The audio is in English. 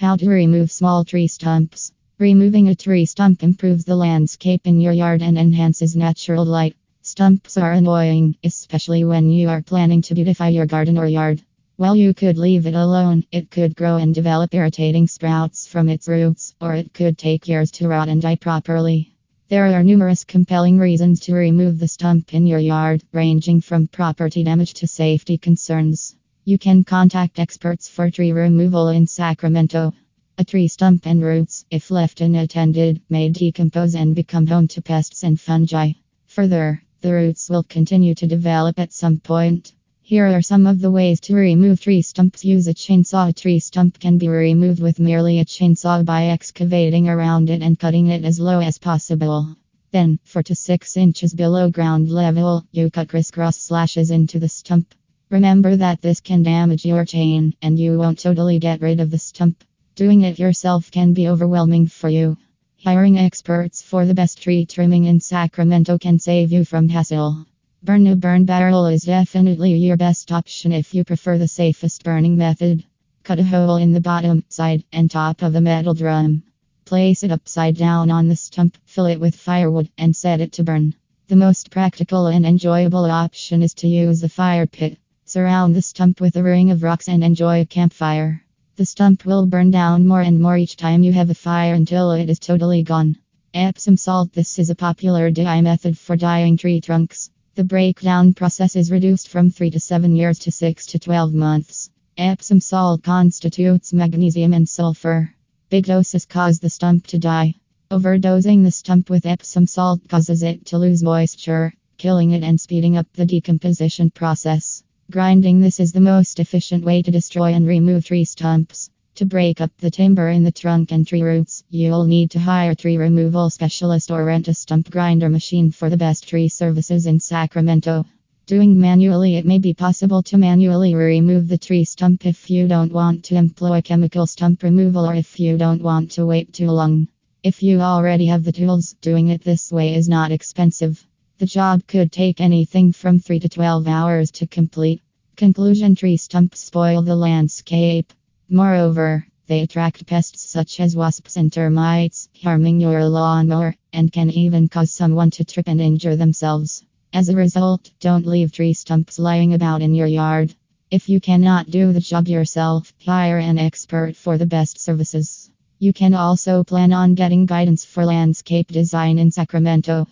How to remove small tree stumps. Removing a tree stump improves the landscape in your yard and enhances natural light. Stumps are annoying, especially when you are planning to beautify your garden or yard. While you could leave it alone, it could grow and develop irritating sprouts from its roots, or it could take years to rot and die properly. There are numerous compelling reasons to remove the stump in your yard, ranging from property damage to safety concerns. You can contact experts for tree removal in Sacramento. A tree stump and roots, if left unattended, may decompose and become home to pests and fungi. Further, the roots will continue to develop at some point. Here are some of the ways to remove tree stumps. Use a chainsaw. A tree stump can be removed with merely a chainsaw by excavating around it and cutting it as low as possible. Then, 4 to 6 inches below ground level, you cut crisscross slashes into the stump. Remember that this can damage your chain, and you won't totally get rid of the stump. Doing it yourself can be overwhelming for you. Hiring experts for the best tree trimming in Sacramento can save you from hassle. Burn a burn barrel is definitely your best option if you prefer the safest burning method. Cut a hole in the bottom, side, and top of the metal drum. Place it upside down on the stump, fill it with firewood, and set it to burn. The most practical and enjoyable option is to use the fire pit. Surround the stump with a ring of rocks and enjoy a campfire. The stump will burn down more and more each time you have a fire until it is totally gone. Epsom salt This is a popular dye method for dyeing tree trunks. The breakdown process is reduced from 3 to 7 years to 6 to 12 months. Epsom salt constitutes magnesium and sulfur. Big doses cause the stump to die. Overdosing the stump with Epsom salt causes it to lose moisture, killing it and speeding up the decomposition process. Grinding this is the most efficient way to destroy and remove tree stumps. To break up the timber in the trunk and tree roots, you'll need to hire a tree removal specialist or rent a stump grinder machine for the best tree services in Sacramento. Doing manually, it may be possible to manually remove the tree stump if you don't want to employ chemical stump removal or if you don't want to wait too long. If you already have the tools, doing it this way is not expensive. The job could take anything from 3 to 12 hours to complete. Conclusion Tree stumps spoil the landscape. Moreover, they attract pests such as wasps and termites, harming your lawnmower, and can even cause someone to trip and injure themselves. As a result, don't leave tree stumps lying about in your yard. If you cannot do the job yourself, hire an expert for the best services. You can also plan on getting guidance for landscape design in Sacramento.